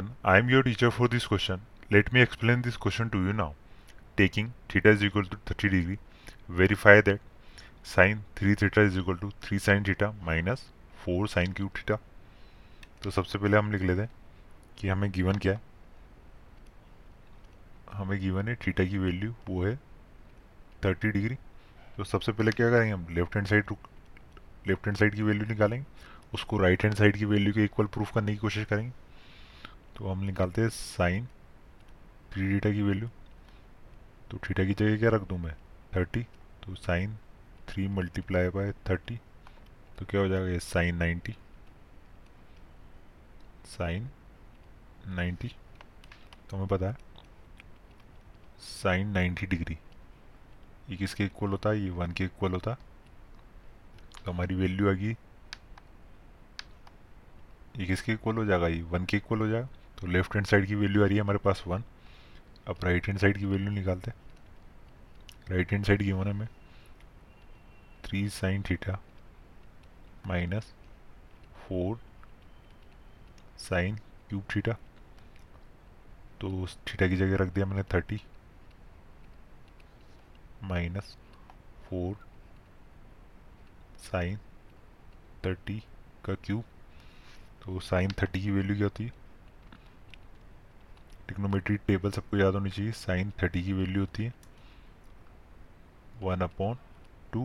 everyone, I am your teacher for this question. Let me explain this question to you now. Taking theta is equal to 30 degree, verify that sin 3 theta is equal to 3 sin theta minus 4 sin cube theta तो सबसे पहले हम लिख लेते हैं कि हमें given क्या है हमें गिवन है थीटा की वैल्यू वो है 30 डिग्री तो सबसे पहले क्या करेंगे हम left hand side left hand side की वैल्यू निकालेंगे उसको राइट हैंड साइड की वैल्यू के इक्वल प्रूफ करने की कोशिश करेंगे तो हम निकालते हैं साइन थ्री थीटा की वैल्यू तो थीटा की जगह क्या रख दूँ मैं? थर्टी तो sine three multiply by thirty तो क्या हो जाएगा? ये साइन नाइन्टी साइन नाइन्टी तो हमें पता है, साइन नाइन्टी डिग्री ये किसके इक्वल होता है? ये वन के इक्वल होता तो हमारी वैल्यू आ गई, ये किसके इक्वल हो जाएगा? ये वन के इक्वल हो जाएगा। तो लेफ़्ट हैंड साइड की वैल्यू आ रही है हमारे पास वन अब राइट हैंड साइड की वैल्यू निकालते राइट हैंड साइड की वन हमें three sine theta minus four sine cube theta तो थीटा की जगह रख दिया मैंने thirty minus four sine thirty का क्यूब तो साइन थर्टी की वैल्यू क्या होती है? टिक्नोमेट्री टेबल सबको याद होनी चाहिए। साइन थर्टी की वैल्यू होती है। One upon two.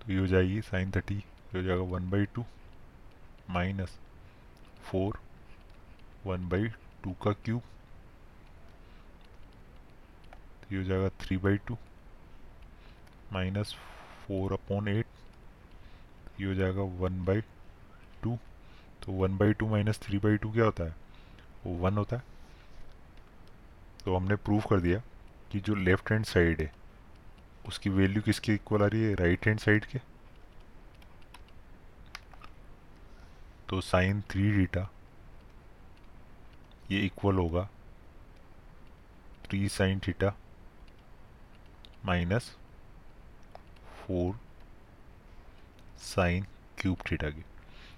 तो ये हो जाएगी साइन थर्टी, ये हो जाएगा one by two minus four, one by two का क्यूब। तो ये हो जाएगा three by two minus four upon eight. ये हो जाएगा वन बाई टू। तो one by two minus three by two क्या होता है? वो वन होता है। तो हमने प्रूव कर दिया कि जो लेफ़्ट हैंड साइड है, उसकी वैल्यू किसके इक्वल आ रही है? राइट हैंड साइड के। तो साइन थ्री डीटा ये इक्वल होगा three sine theta minus four sine cube theta की।